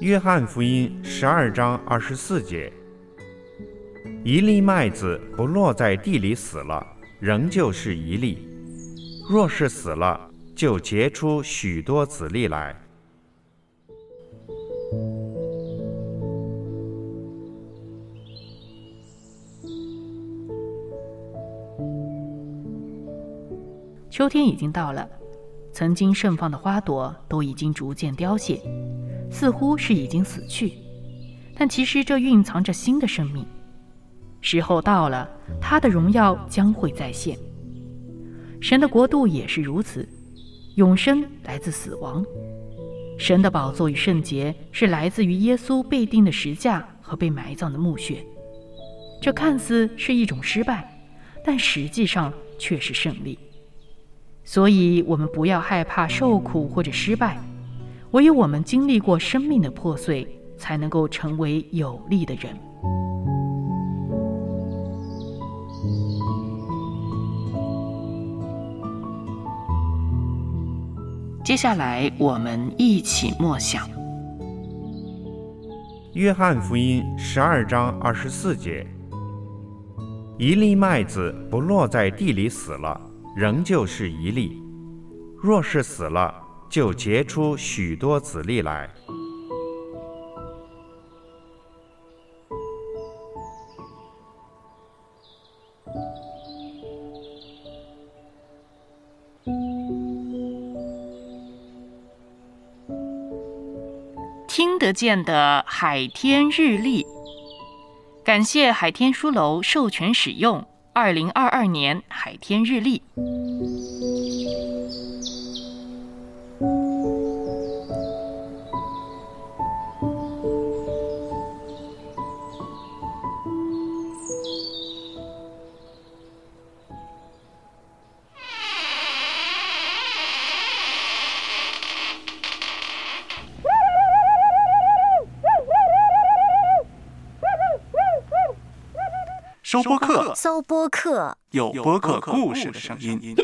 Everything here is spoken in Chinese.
约翰福音十二章二十四节：一粒麦子不落在地里死了，仍旧是一粒；若是死了，就结出许多子粒来。秋天已经到了，曾经盛放的花朵都已经逐渐凋谢，似乎是已经死去。但其实这蕴藏着新的生命。时候到了，它的荣耀将会再现。神的国度也是如此，永生来自死亡。神的宝座与圣洁是来自于耶稣被钉的石架和被埋葬的墓穴。这看似是一种失败，但实际上却是胜利。所以，我们不要害怕受苦或者失败，唯有我们经历过生命的破碎，才能够成为有力的人。接下来，我们一起默想《约翰福音》十二章二十四节：“一粒麦子不落在地里死了。”仍旧是一粒，若是死了，就结出许多子粒来。听得见的海天日历，感谢海天书楼授权使用。二零二二年海天日历。收播客，搜播客，有播客故事的声音。